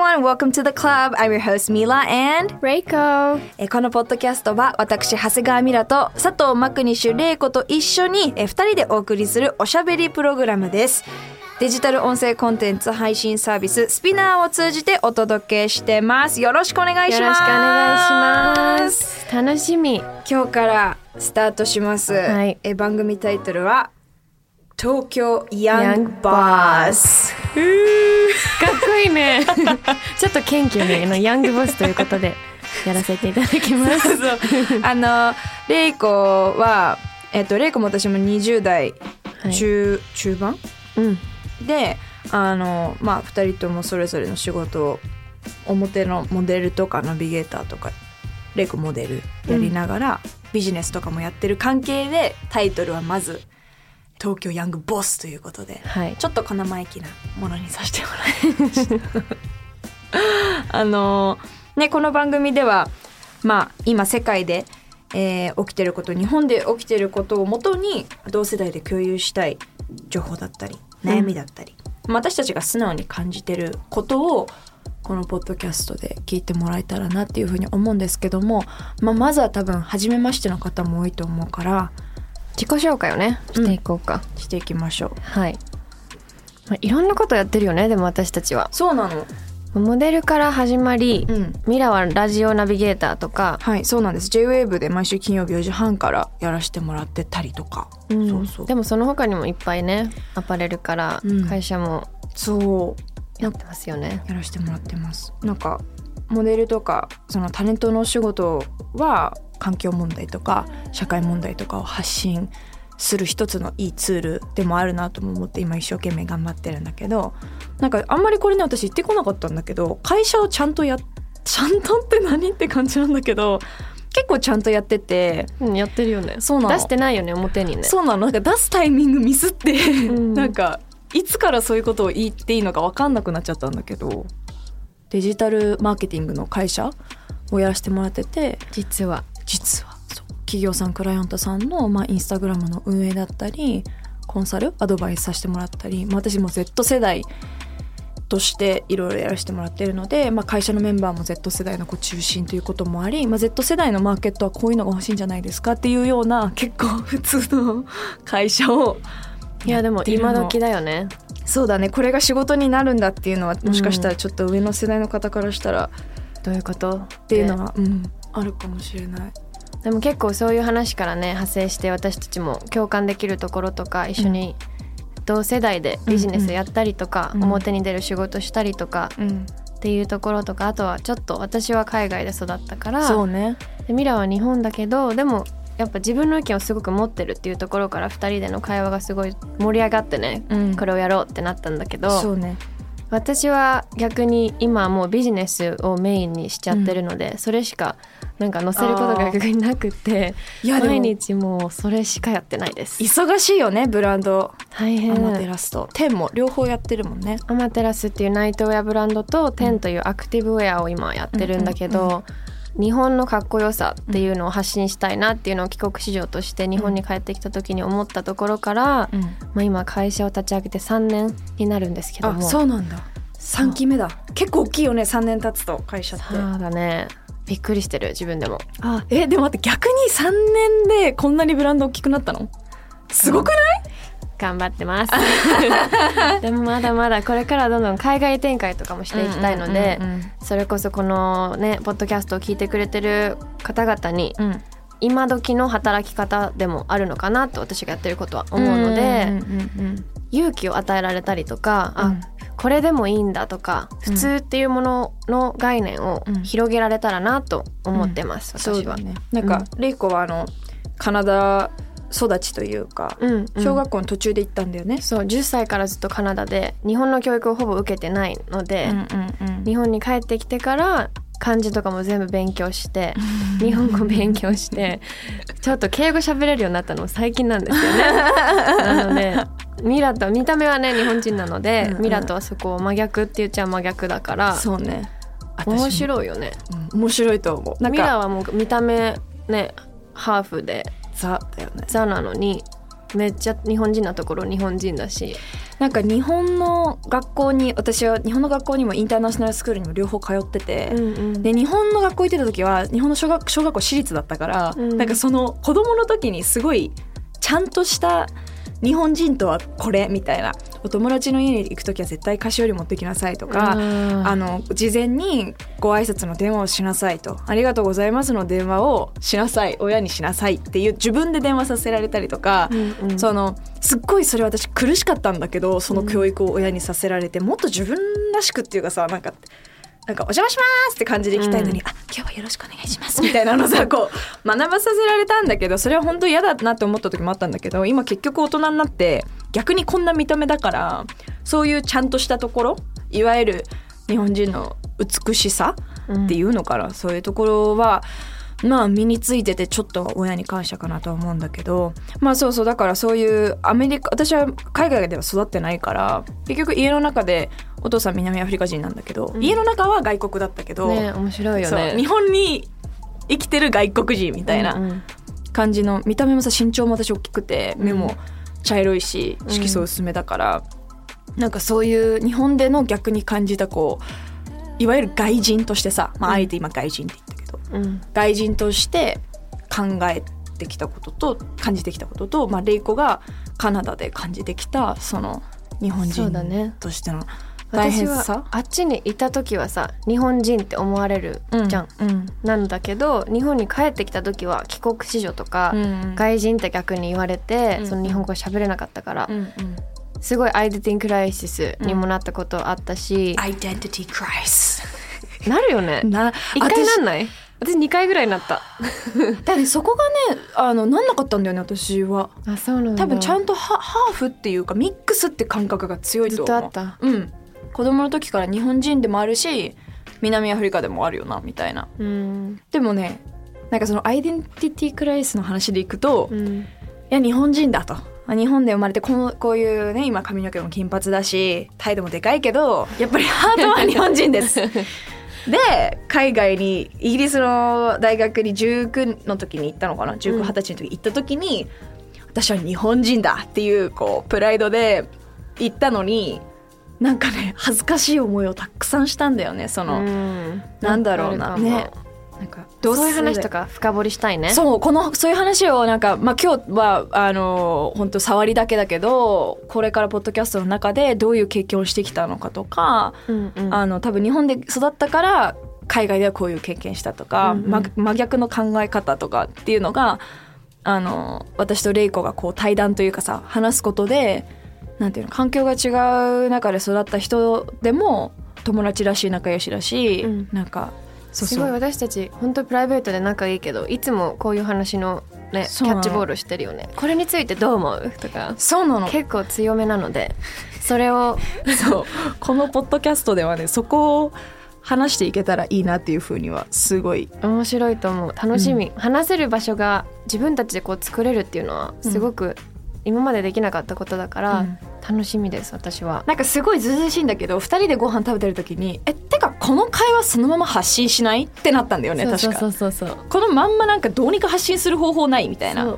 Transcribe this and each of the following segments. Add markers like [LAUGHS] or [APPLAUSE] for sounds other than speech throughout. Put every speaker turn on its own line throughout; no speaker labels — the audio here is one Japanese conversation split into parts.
Everyone, welcome to the club. I'm your host Mila and
Reiko
えーこのポッドキャストは私長谷川ミラと佐藤マクニッシュ玲子と一緒にえー二人でお送りするおしゃべりプログラムです。デジタル音声コンテンツ配信サービススピナーを通じてお届けしてます。よろしくお願いします。
よろしくお願いします楽しみ
今日からスタートします。
はい
えー番組タイトルは東京ヤングバース。[LAUGHS]
かっこいいね。[LAUGHS] ちょっと謙虚にあのヤングボスということでやらせていただきます。
あのレイコはえっとレイコも私も20代
はい。
中、中盤？
うん。
であのまあ2人ともそれぞれの仕事を表のモデルとかナビゲーターとかレイコモデルやりながら、ビジネスとかもやってる関係でタイトルはまず「東京ヤングボス」ということで
はい
ちょっと小生意気なものにさせてもらいました。[LAUGHS] あのねこの番組ではまあ今世界で、えー起きてること日本で起きてることをもとに同世代で共有したい情報だったり悩みだったり、まあ私たちが素直に感じてることをこのポッドキャストで聞いてもらえたらなっていうふうに思うんですけども、まあ、まずは多分初めましての方も多いと思うから
自己紹介をねしていこうか、
していきましょう。
はい、まあ、いろんなことやってるよねでも私たちは。
そうなの、
モデルから始まり、
うん。
ミラはラジオナビゲーターとか、
はいそうなんです。JWAVE で毎週金曜日4時半からやらせてもらってたりとか、
うん。
そうそう。
でもその他にもいっぱいねアパレルから
うん。
会社も
そう。
やってますよね、
やらせてもらってます。なんかモデルとかそのタレントのお仕事は環境問題とか社会問題とかを発信する一つのいいツールでもあるなとも思って今一生懸命頑張ってるんだけどなんかあんまりこれね私言ってこなかったんだけど会社をちゃんとやちゃんとって何って感じなんだけど結構ちゃんとやってて
うん、やってるよね。
そうなの。
出してないよね表にね。
そうなの。なんか出すタイミングミスって、
ん。
なんかいつからそういうことを言っていいのか分かんなくなっちゃったんだけどデジタルマーケティングの会社をやらせてもらってて
実は
実は企業さんクライアントさんの、まあ、インスタグラムの運営だったりコンサルアドバイスさせてもらったり、まあ、私も Z 世代としていろいろやらせてもらっているので、まあ、会社のメンバーも Z 世代の子中心ということもあり、まあ、Z 世代のマーケットはこういうのが欲しいんじゃないですかっていうような結構普通の会社を
いやでも今時だよね。
そうだね。これが仕事になるんだっていうのはもしかしたらちょっと上の世代の方からしたら
どういうこと？っ
っていうのは、うん、あるかもしれない。
でも結構そういう話からね派生して私たちも共感できるところとか一緒に同世代でビジネスやったりとか、
うん。
表に出る仕事したりとか
うん、
っていうところとかあとはちょっと私は海外で育ったから
そうね。
でミラは日本だけどでもやっぱ自分の意見をすごく持ってるっていうところから2人での会話がすごい盛り上がってね、
うん。
これをやろうってなったんだけど
そうね
私は逆に今もうビジネスをメインにしちゃってるので、それしかなんか載せることが逆になくて
いや
毎日もうそれしかやってないです。
忙しいよねブランド。
大変。
アマテラスと。テンも両方やってるもんね。
アマテラスっていうナイトウェアブランドとテンというアクティブウェアを今やってるんだけど、
うんうん
日本のかっこよさっていうのを発信したいなっていうのを帰国子女として日本に帰ってきた時に思ったところから、
うん。
まあ、今会社を立ち上げて3年になるんですけど
あ
も
そうなんだ。3期目だ。結構大きいよね3年経つと会社って。
そうだね。びっくりしてる自分でも。
あえでも待って逆に3年でこんなにブランド大きくなったの？すごくない、
頑張ってます。[LAUGHS] でもまだまだこれからどんどん海外展開とかもしていきたいので
うんうん
それこそこのねポッドキャストを聞いてくれてる方々に
うん。うん
今時の働き方でもあるのかなと私がやってることは思うので、
うんうん
勇気を与えられたりとか、
うん。
あこれでもいいんだとか普通っていうものの概念を
うん。
広げられたらなと思ってます、私は。
だね。なんか、レイコはあのカナダ育ちというか、
うんうん
小学校の途中で行ったんだよね。
そう10歳からずっとカナダで日本の教育をほぼ受けてないので、
うんうんうん
日本に帰ってきてから漢字とかも全部勉強して日本語勉強してちょっと敬語喋れるようになったのも最近なんですよね。[LAUGHS] なのでミラと見た目はね日本人なので、
うんうん
ミラとはそこを真逆って言っちゃ真逆だから
そうね。
面
い、
白いよね。
うん面白いと思う。
ミラはもう見た目ねハーフで
ザだよね。
ザなのにめっちゃ日本人なところ日本人だし。
なんか日本の学校に私は日本の学校にもインターナショナルスクールにも両方通ってて、
うんうん。
で日本の学校行ってた時は日本の小学小学校私立だったから、
うん。
なんかその子供の時にすごいちゃんとした日本人とはこれみたいな。お友達の家に行く時は絶対菓子折り持ってきなさいとか、あの事前にご挨拶の電話をしなさいと「ありがとうございます」の電話をしなさい。親にしなさいっていう自分で電話させられたりとか、
うんうん。
そのすっごいそれ私苦しかったんだけどその教育を親にさせられて、もっと自分らしくっていうかさなんか。なんかお邪魔しますって感じで行きたいのに、
うん。
あ今日はよろしくお願いします。みたいなのさこう学ばさせられたんだけどそれは本当嫌だなって思った時もあったんだけど今結局大人になって逆にこんな見た目だからそういうちゃんとしたところいわゆる日本人の美しさっていうのかな、そういうところはまあ身についててちょっと親に感謝かなとは思うんだけどまあそうそうだからそういうアメリカ私は海外では育ってないから結局家の中でお父さん南アフリカ人なんだけど、
うん。
家の中は外国だったけど、
ね面白いよね。
日本に生きてる外国人みたいな
うんうん。
感じの見た目もさ身長も私大きくて
うん。
目も茶色いし色素薄めだから、なんかそういう日本での逆に感じたこういわゆる外人としてさ、まあ、あえて今外人って言っ外人として考えてきたことと感じてきたことと、まあ、レイコがカナダで感じてきたその日本人としての大変
私
さ？
はあっちにいた時はさ日本人って思われるじゃん、
うん
なんだけど日本に帰ってきた時は帰国子女とか、
うん
外人って逆に言われて、
うん
その日本語喋れなかったから、
うんうん。
すごいアイデンティティクライシスにもなったことあったし、
アイデンティティクライス。
なるよね。[LAUGHS]
な
一回なんない？私2回ぐらいなった。
私だってそこがねあのなんなかったんだよね私は。
あそうなんだ。
多分ちゃんとハハーフっていうかミックスって感覚が強い
ず
と思う。
っとあった。
うん。子供の時から日本人でもあるし南アフリカでもあるよなみたいな。
うん。
でもねなんかそのアイデンティティクライスの話でいくと、い
うん。
や日本人だと。あ日本で生まれてこのこういうね今髪の毛も金髪だし態度もでかいけどやっぱりハートは日本人です [LAUGHS] で海外にイギリスの大学に19の時に行ったのかな？1920
うん。
歳の時に行った時に、私は日本人だっていうこうプライドで行ったのになんかね恥ずかしい思いをたくさんしたんだよね。その、
うん。
なんだろうな。ねなんか
そういう話
か
とか深掘りしたいね。
そうこのそういう話をなんか、まあ、今日はあの本当触りだけだけどこれからポッドキャストの中でどういう経験をしてきたのかとか、
うんうん。
あの多分日本で育ったから海外ではこういう経験したとか、
うんうん。
ま真逆の考え方とかっていうのがあの私とレイコがこう対談というかさ話すことでなんていうの環境が違う中で育った人でも友達らしい仲良しだし、
うん。
なんか
すごい私たち本当プライベートで仲いいけどいつもこういう話のねキャッチボールしてるよね。これについてどう思う？とか。
そうなの。
結構強めなので。[LAUGHS] それを
そう。このポッドキャストではねそこを話していけたらいいなっていうふうにはすごい。
面白いと思う。楽しみ、話せる場所が自分たちでこう作れるっていうのはすごく今までできなかったことだから、
うん。
楽しみです私は。
なんかすごいずうずうしいんだけど2人でご飯食べてる時にえこの会話そのまま発信しない？ってなったんだよね確か。
そうそうそう。
このまんまなんかどうにか発信する方法ないみたいな。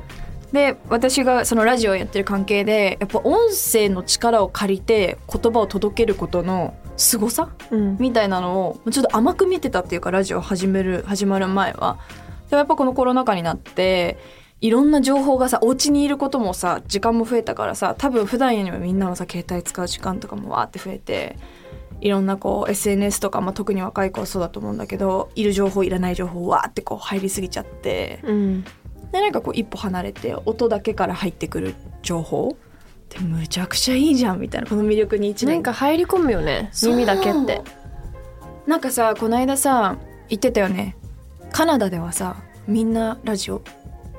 で私がそのラジオをやってる関係でやっぱ音声の力を借りて言葉を届けることの凄さ？
うん。
みたいなのをちょっと甘く見てたっていうかラジオ始める始まる前は。でもやっぱこのコロナ禍になっていろんな情報がさお家にいることもさ時間も増えたからさ多分普段よりもみんなのさ携帯使う時間とかもわーって増えていろんなこう SNS とか、まあ、特に若い子はそうだと思うんだけどいる情報いらない情報わーってこう入りすぎちゃって
うん。
でなんかこう一歩離れて音だけから入ってくる情報。ってむちゃくちゃいいじゃんみたいなこの魅力に一年。
なんか入り込むよね耳だけって。
なんかさこの間さ言ってたよね。カナダではさみんなラジオ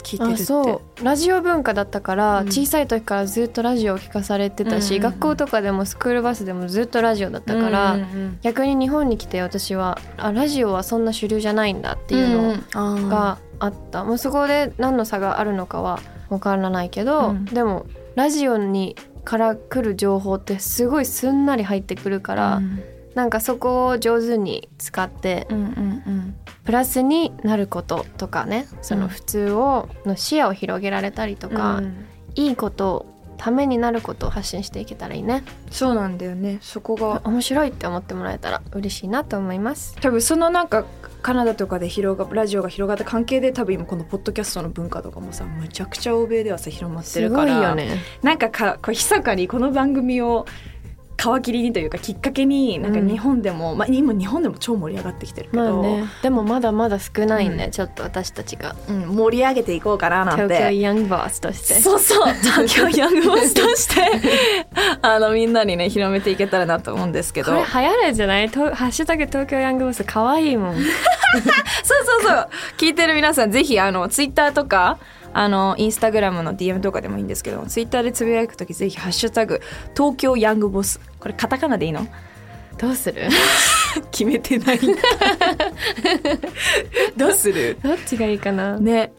聞いてるって。
あそう。ラジオ文化だったから、
うん。
小さい時からずっとラジオを聞かされてたし、
うん。うんうん
学校とかでもスクールバスでもずっとラジオだったから、
うんうん
逆に日本に来て私はあラジオはそんな主流じゃないんだっていうの
の
があった、もうそこで何の差があるのかは分からないけど、
うん。
でもラジオにから来る情報ってすごいすんなり入ってくるから、なんかそこを上手に使って
うんうんうん
プラスになることとかねその普通をの視野を広げられたりとか、
うん。
いいことをためになることを発信していけたらいいね。
そうなんだよね。そこが
面白いって思ってもらえたら嬉しいなと思います。
多分そのなんかカナダとかで広がラジオが広がった関係で多分今このポッドキャストの文化とかもさむちゃくちゃ欧米ではさ広まって
す
るから
ごいよね。
なんかかこう密かにこの番組を皮切りにというかきっかけになんか
うん。
日本でも、まあ今日本でも超盛り上がってきてるけど、
まあね。でもまだまだ少ないんで、
うん。
ちょっと私たちが。
うん、盛り上げていこうかななん
東京
て。
ヤングボスとして。
そうそう。東京ヤングボスとして。[LAUGHS] あのみんなにね広めていけたらなと思うんですけど。
これ流行るんじゃない？とハッシュタグ東京ヤングボス可愛いもん。[LAUGHS]
そうそうそう。聞いてる皆さんぜひあのツイッターとかあのインスタグラムの DM とかでもいいんですけどツイッターでつぶやくときぜひ「ハッシュタグ東京ヤングボス」これカタカナでいいの？
どうする？[LAUGHS]
決めてない [LAUGHS] どうする？
どっちがいいかな？
ね。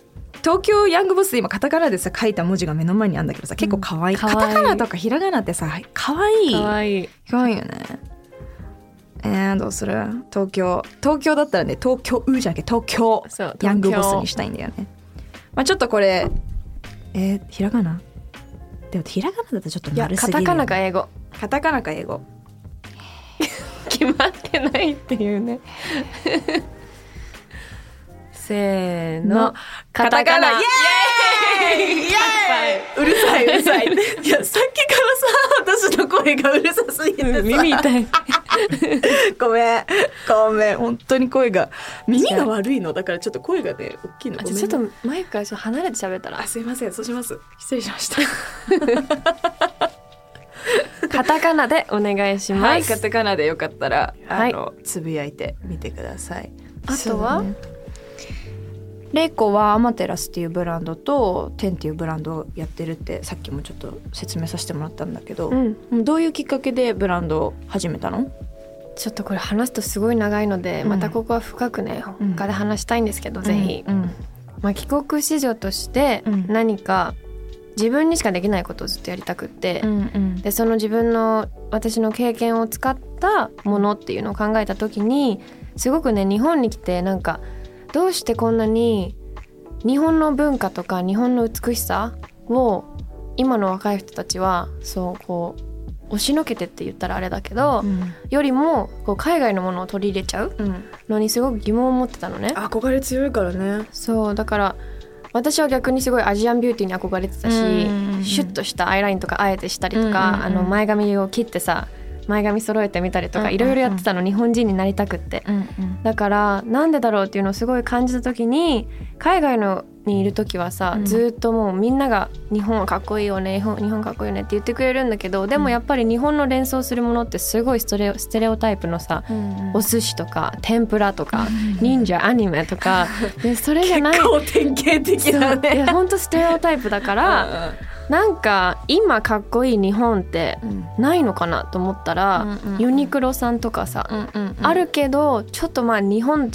東京ヤングボスで今カタカナでさ書いた文字が目の前にあるんだけどさ結構可愛い、
うん
カタカナとかひらがなってさ可愛い
可愛い
可愛いよね。えー、どうする？東京。東京だったらね東京うじゃなくて東京。
そう
ヤングボス
東京
にしたいんだよねまあちょっとこれえー、ひらがな？でもひらがなだとちょっと丸すぎる
カタカナか英語。
カタカナか英語。[LAUGHS]
決まってないっていうね。[LAUGHS] せーの。カタカナ。
イエーイ！イエーイうるさいうるさい。[LAUGHS] いやさっきからさ私の声がうるさすぎてさ。
耳痛い [LAUGHS]
ごめん。ごめん。本当に声が。耳が悪いの。だからちょっと声がね大きいの。
ちょっとマイクから離れて喋ったら。
あすいません。そうします。失礼しました。[LAUGHS]
カタカナでお願いします、
はい。カタカナでよかったら
はい。
あの、つぶやいてみてください。
あとは？
レイコはアマテラスっていうブランドとテンっていうブランドをやってるってさっきもちょっと説明させてもらったんだけど、
うん。
どういうきっかけでブランドを始めたの？
ちょっとこれ話すとすごい長いので、
うん。
またここは深くね
うん。
他で話したいんですけど、ぜひ、
うん。
まあ、帰国子女として
うん。
何か自分にしかできないことをずっとやりたくって、
うんうん。
でその自分の私の経験を使ったものっていうのを考えた時にすごくね日本に来てなんかどうしてこんなに日本の文化とか日本の美しさを今の若い人たちはそうこう押しのけてって言ったらあれだけど、
うん。
よりもこう海外のものを取り入れちゃう
うん。
のにすごく疑問を持ってたのね。
憧れ強いからね。
そうだから私は逆にすごいアジアンビューティーに憧れてたし、
うんうんうん
シュッとしたアイラインとかあえてしたりとか、
うんうんうん。
あの前髪を切ってさ前髪揃えてみたりとかいろいろやってたの日本人になりたくって。
うんうん。
だからなんでだろうっていうのをすごい感じた時に海外のにいる時はさ、
うん。
ずーっともうみんなが「日本はかっこいいよね日本日本かっこいいよね」って言ってくれるんだけどでもやっぱり日本の連想するものってすごいストレオステレオタイプのさ、お寿司とか天ぷらとか、忍者アニメとか。でそれじゃない。[LAUGHS]
結構典型的だね。
や本当ステレオタイプだから、なんか今かっこいい日本って
うん。
ないのかなと思ったら、
うんうんうん。
ユニクロさんとかさ、
うんうんうん。
あるけどちょっとまあ日本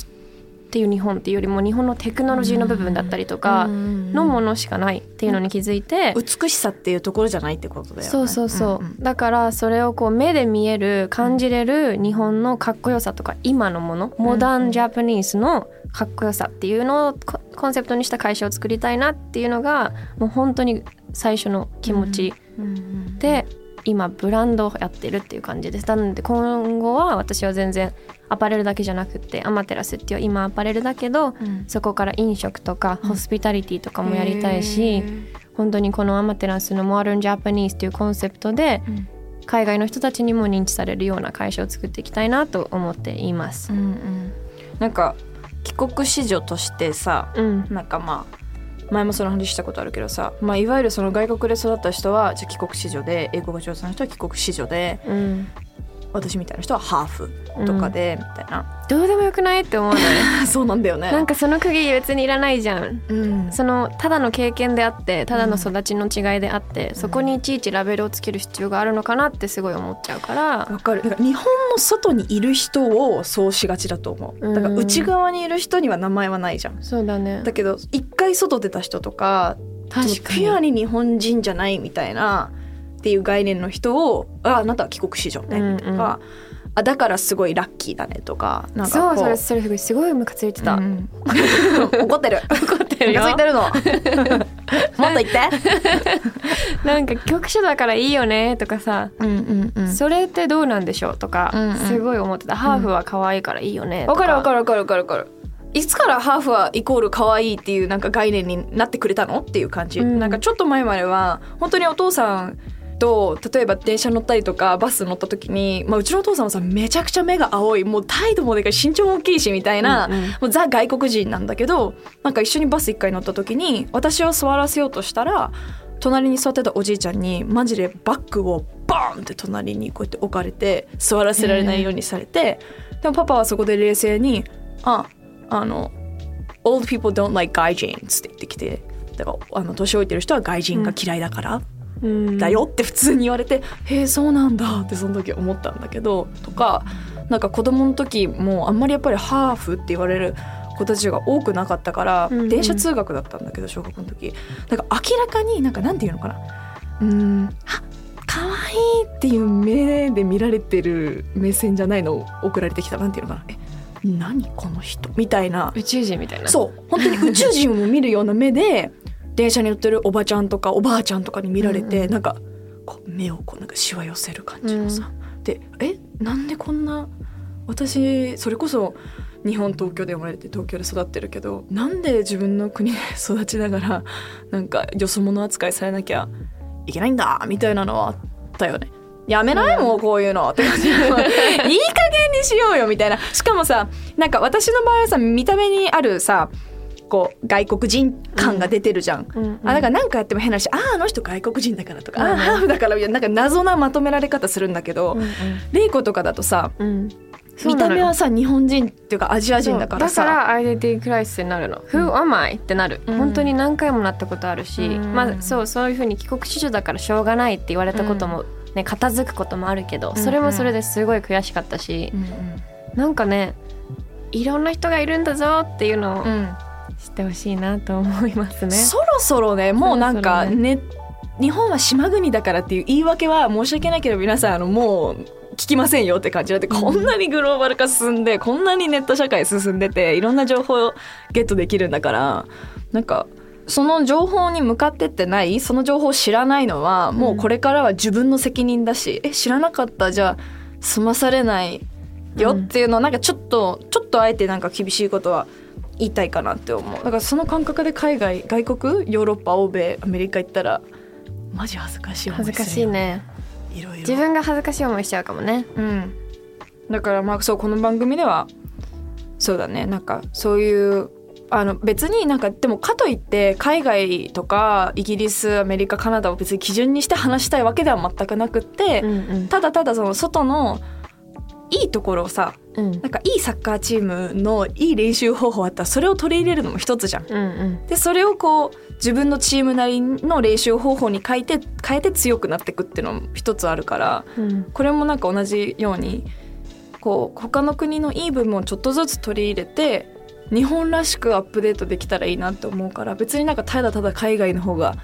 っていう日本っていうよりも日本のテクノロジーの部分だったりとかのものしかないっていうのに気づいて、
美しさっていうところじゃないってことだよね。
そうそうそう、
んん。
だからそれをこう目で見える感じれる日本のかっこよさとか今のものモダンジャパニーズのかっこよさっていうのをココンセプトにした会社を作りたいなっていうのがもう本当に最初の気持ち
うんうん。
で今ブランドをやってるっていう感じです。なので今後は私は全然アパレルだけじゃなくってアマテラスっていう今アパレルだけど
うん。
そこから飲食とかホスピタリティとかもやりたいし、本当にこのアマテラスのモダンジャパニーズっていうコンセプトで
うん。
海外の人たちにも認知されるような会社を作っていきたいなと思っています。
う。んうん。なんか帰国子女としてさ
うん、
なんかまあ前もその話したことあるけどさ、まあ、いわゆるその外国で育った人はじゃ帰国子女で英語が上手な人は帰国子女で
うん、
私みたいな人はハーフとかで、みたいな。
どうでもよくないって思わない
そうなんだよね。
なんかその区切り別にいらないじゃん。
うん。
そのただの経験であってただの育ちの違いであって、そこにいちいちラベルをつける必要があるのかなってすごい思っちゃうから。
わかる。だから日本の外にいる人をそうしがちだと思う。だから
うん
内側にいる人には名前はないじゃん。
そうだね。
だけど一回外出た人とか
確かに。
ピュアに日本人じゃないみたいなっていう概念の人を「ああなたは帰国子女ね」
うんうん。
とか、あだからすごいラッキーだね」とかなんか
そう
こ
それそれすごいムカついてた、
うん [LAUGHS] 怒ってる。
怒ってるよ。
ムカついてるの。[LAUGHS] もっと言って。[LAUGHS]
なんか局所だからいいよねとかさ、
うんうんうん。
それってどうなんでしょうとか、
うんうん。
すごい思ってた。ハーフは可愛いからいいよねと
わかるわか
る
るわかるわかるわかる。いつからハーフはイコール可愛いっていうなんか概念になってくれたの？っていう感じ、
うん。
なんかちょっと前までは本当にお父さんと例えば電車乗ったりとかバス乗った時に、まあ、うちのお父さんはさめちゃくちゃ目が青いもう態度もでかい身長も大きいしみたいな、
うんうん。
もうザ外国人なんだけどなんか一緒にバス一回乗った時に私を座らせようとしたら隣に座ってたおじいちゃんにマジでバッグをバーンって隣にこうやって置かれて座らせられないようにされて、でもパパはそこで冷静に「ああの old people don't like 外人」って言ってきてだからあの年老いてる人は外人が嫌いだから、
うん
だよって普通に言われて「へえそうなんだ」ってその時思ったんだけどとかなんか子供の時もあんまりやっぱりハーフって言われる子たちが多くなかったから、
うんうん。
電車通学だったんだけど小学校の時。なんか明らかになんかなんていうのかな。うーん。あ可愛いっていう目で見られてる目線じゃないのを送られてきた。なんていうのかな。え何この人？みたいな。
宇宙人みたいな。
そう。本当に宇宙人を見るような目で電車に乗ってるおばちゃんとかおばあちゃんとかに見られて、
うんうん
なんかこう目をこうなんかしわ寄せる感じのさ、でえなんでこんな私それこそ日本東京で生まれて東京で育ってるけどなんで自分の国で育ちながらなんかよそ者扱いされなきゃいけないんだみたいなのはあったよね。やめないもうこういうのって感じ [LAUGHS] いい加減にしようよみたいな。しかもさなんか私の場合はさ見た目にあるさこう外国人感が出てるじゃん、
うんうん
あだから何かやっても変なしあああの人外国人だからとか、
うん
ああハーフだからみたいななんか謎なまとめられ方するんだけど、
うん
レイコとかだとさ
うん。うん
見た目はさ日本人っていうかアジア人だからさ。
だからアイデンティティクライシスになるの「Who am I?」ってなる、
うん。
本当に何回もなったことあるし、
うん。
まあそうそういうふうに帰国子女だからしょうがないって言われたことも、ね片付くこともあるけどそれもそれですごい悔しかったし、
うん。
なんかねいろんな人がいるんだぞっていうのを
うんうん
知ってほしいなと思いますね。
そろそろねもうなんか
そろそろ
ね日本は島国だからっていう言い訳は申し訳ないけど皆さんあのもう聞きませんよって感じ。だって、こんなにグローバル化進んでこんなにネット社会進んでていろんな情報をゲットできるんだからなんかその情報に向かってってないその情報を知らないのはもうこれからは自分の責任だし、え知らなかったじゃあ済まされないよっていうのをなんかちょっとちょっとあえてなんか厳しいことは言いたいかなって思う。だからその感覚で海外外国ヨーロッパ欧米アメリカ行ったらマジ恥ずかしい思い
恥ずかしいね。
いろいろ。
自分が恥ずかしい思いしちゃうかもね。
うん。だからまあそうこの番組ではそうだね。なんかそういうあの別になんかでもかといって海外とかイギリスアメリカカナダを別に基準にして話したいわけでは全くなくって、
うんうん。
ただただその外のいいところをさ
うん
なんかいいサッカーチームのいい練習方法あったらそれを取り入れるのも一つじゃん。
うんうん
でそれをこう自分のチームなりの練習方法に変えて変えて強くなっていくっていうのも一つあるから
うん
これもなんか同じようにこう他の国のいい部分をちょっとずつ取り入れて日本らしくアップデートできたらいいなって思うから別になんかただただ海外の方が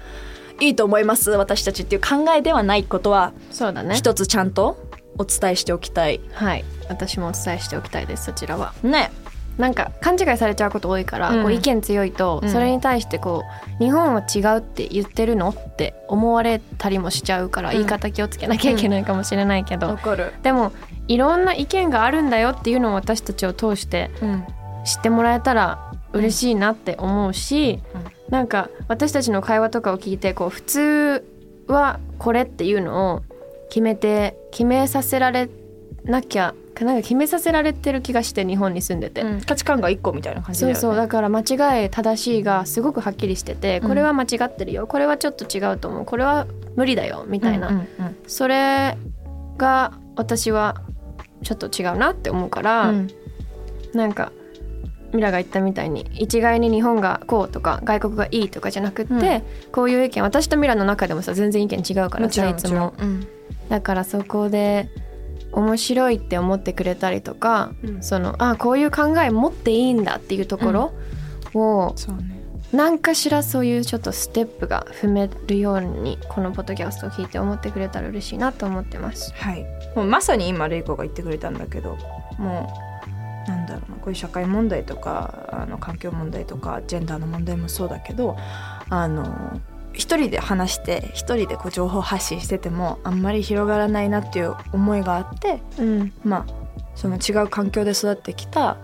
いいと思います私たちっていう考えではないことは
そうだね。
一つちゃんとお伝えしておきたい。
はい私もお伝えしておきたいですそちらは。
ね。
なんか勘違いされちゃうこと多いから、
うん
こう意見強いと、
うん
それに対してこう日本は違うって言ってるのって思われたりもしちゃうから、
うん
言い方気をつけなきゃいけないかもしれないけど、
かる。
でもいろんな意見があるんだよっていうのを私たちを通して
うん。
知ってもらえたら嬉しいなって思うし、
うん
なんか私たちの会話とかを聞いてこう普通はこれっていうのを決めて決めさせられなきゃなんか決めさせられてる気がして日本に住んでて。
価値観が一個みたいな感じだよね。
そうそう。だから間違い正しいがすごくはっきりしてて
うん。
これは間違ってるよ。これはちょっと違うと思う。これは無理だよみたいな、
うんうん。
それが私はちょっと違うなって思うから、
うん。
なんかミラが言ったみたいに一概に日本がこうとか外国がいいとかじゃなくって、
うん。
こういう意見私とミラの中でもさ全然意見違うからさいつも。
うん。
だからそこで面白いって思ってくれたりとか、
うん。
そのあこういう考え持っていいんだっていうところを、
そうね。
何かしらそういうちょっとステップが踏めるようにこのポッドキャストを聞いて思ってくれたら嬉しいなと思ってます。
はい。もうまさに今レイコが言ってくれたんだけどもうこういう社会問題とかあの環境問題とかジェンダーの問題もそうだけどあの一人で話して一人でこう情報発信しててもあんまり広がらないなっていう思いがあって
うん、
まあその違う環境で育ってきた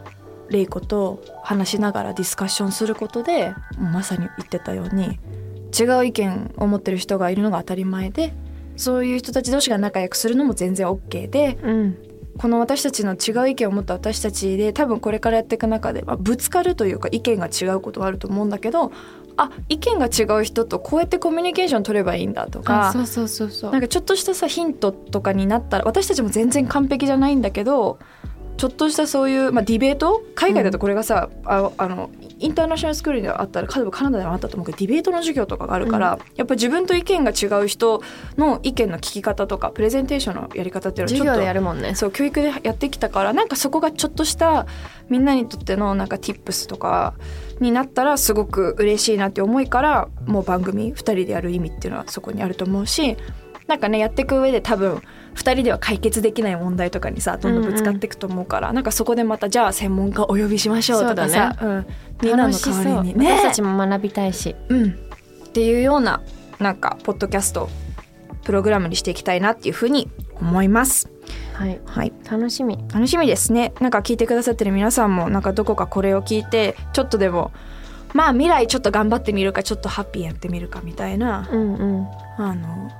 レイコと話しながらディスカッションすることでまさに言ってたように違う意見を持ってる人がいるのが当たり前でそういう人たち同士が仲良くするのも全然 OK で
うん、
この私たちの違う意見を持った私たちで多分これからやっていく中で、まあ、ぶつかるというか意見が違うことはあると思うんだけどあ意見が違う人とこうやってコミュニケーション取ればいいんだとか
あそうそうそうそう。
なんかちょっとしたさヒントとかになったら私たちも全然完璧じゃないんだけどちょっとしたそういう、まあ、ディベート？海外だとこれがさ、ああのインターナショナルスクールではあったらカナダでもあったと思うけどディベートの授業とかがあるから、やっぱ自分と意見が違う人の意見の聞き方とかプレゼンテーションのやり方っていうのはちょっと
授業でやるもんね。
そう教育でやってきたからなんかそこがちょっとしたみんなにとってのなんか tips とかになったらすごく嬉しいなって思いからもう番組2人でやる意味っていうのはそこにあると思うしなんかねやっていく上で多分2人では解決できない問題とかにさどんどんぶつかっていくと思うから、なんかそこでまたじゃあ専門家お呼びしましょうとかさう、ん、みんなの代わりに。ね。
私たちも学びたいし。
うん、っていうようななんかポッドキャストプログラムにしていきたいなっていうふうに思います。
はい、
はい。
楽しみ。
楽しみですね。なんか聞いてくださってる皆さんもなんかどこかこれを聞いてちょっとでもまあ未来ちょっと頑張ってみるかちょっとハッピーやってみるかみたいな、
うんうん。
あの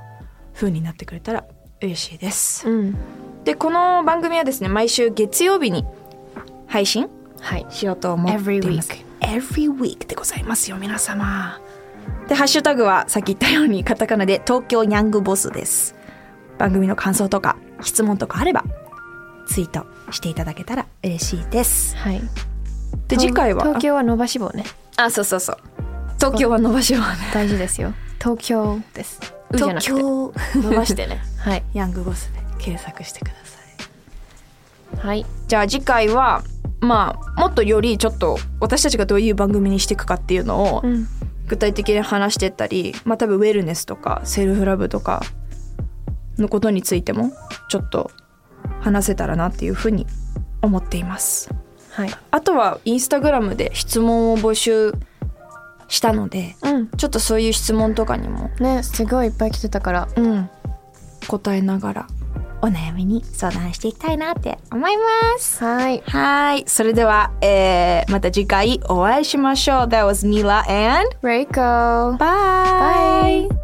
風になってくれたら嬉しいです
うん。
でこの番組はですね毎週月曜日に配信
はい。
しようと思っています
Every
week でございますよ皆様でハッシュタグはさっき言ったようにカタカナで東京ニャングボスです番組の感想とか質問とかあればツイートしていただけたら嬉しいです
はい。
で次回は？
東京は伸ばし棒ね。
あそうそうそう東京は伸ばし棒ね
大事ですよ。東京です。うじゃなくて。
伸ばしてね。
はい。
ヤングボスで検索してください。
はい。
じゃあ次回はまあもっとよりちょっと私たちがどういう番組にしていくかっていうのを
うん。
具体的に話してったりまあ多分ウェルネスとかセルフラブとかのことについてもちょっと話せたらなっていうふうに思っています。
はい。
あとはインスタグラムで質問を募集したので
うん。
ちょっとそういう質問とかにも
ねすごいいっぱい来てたから。
うん。答えながらお悩みに相談していきたいなって思います。
はい。
はい。それでは、えー、また次回お会いしましょう。That was Mila and
レイコ
bye!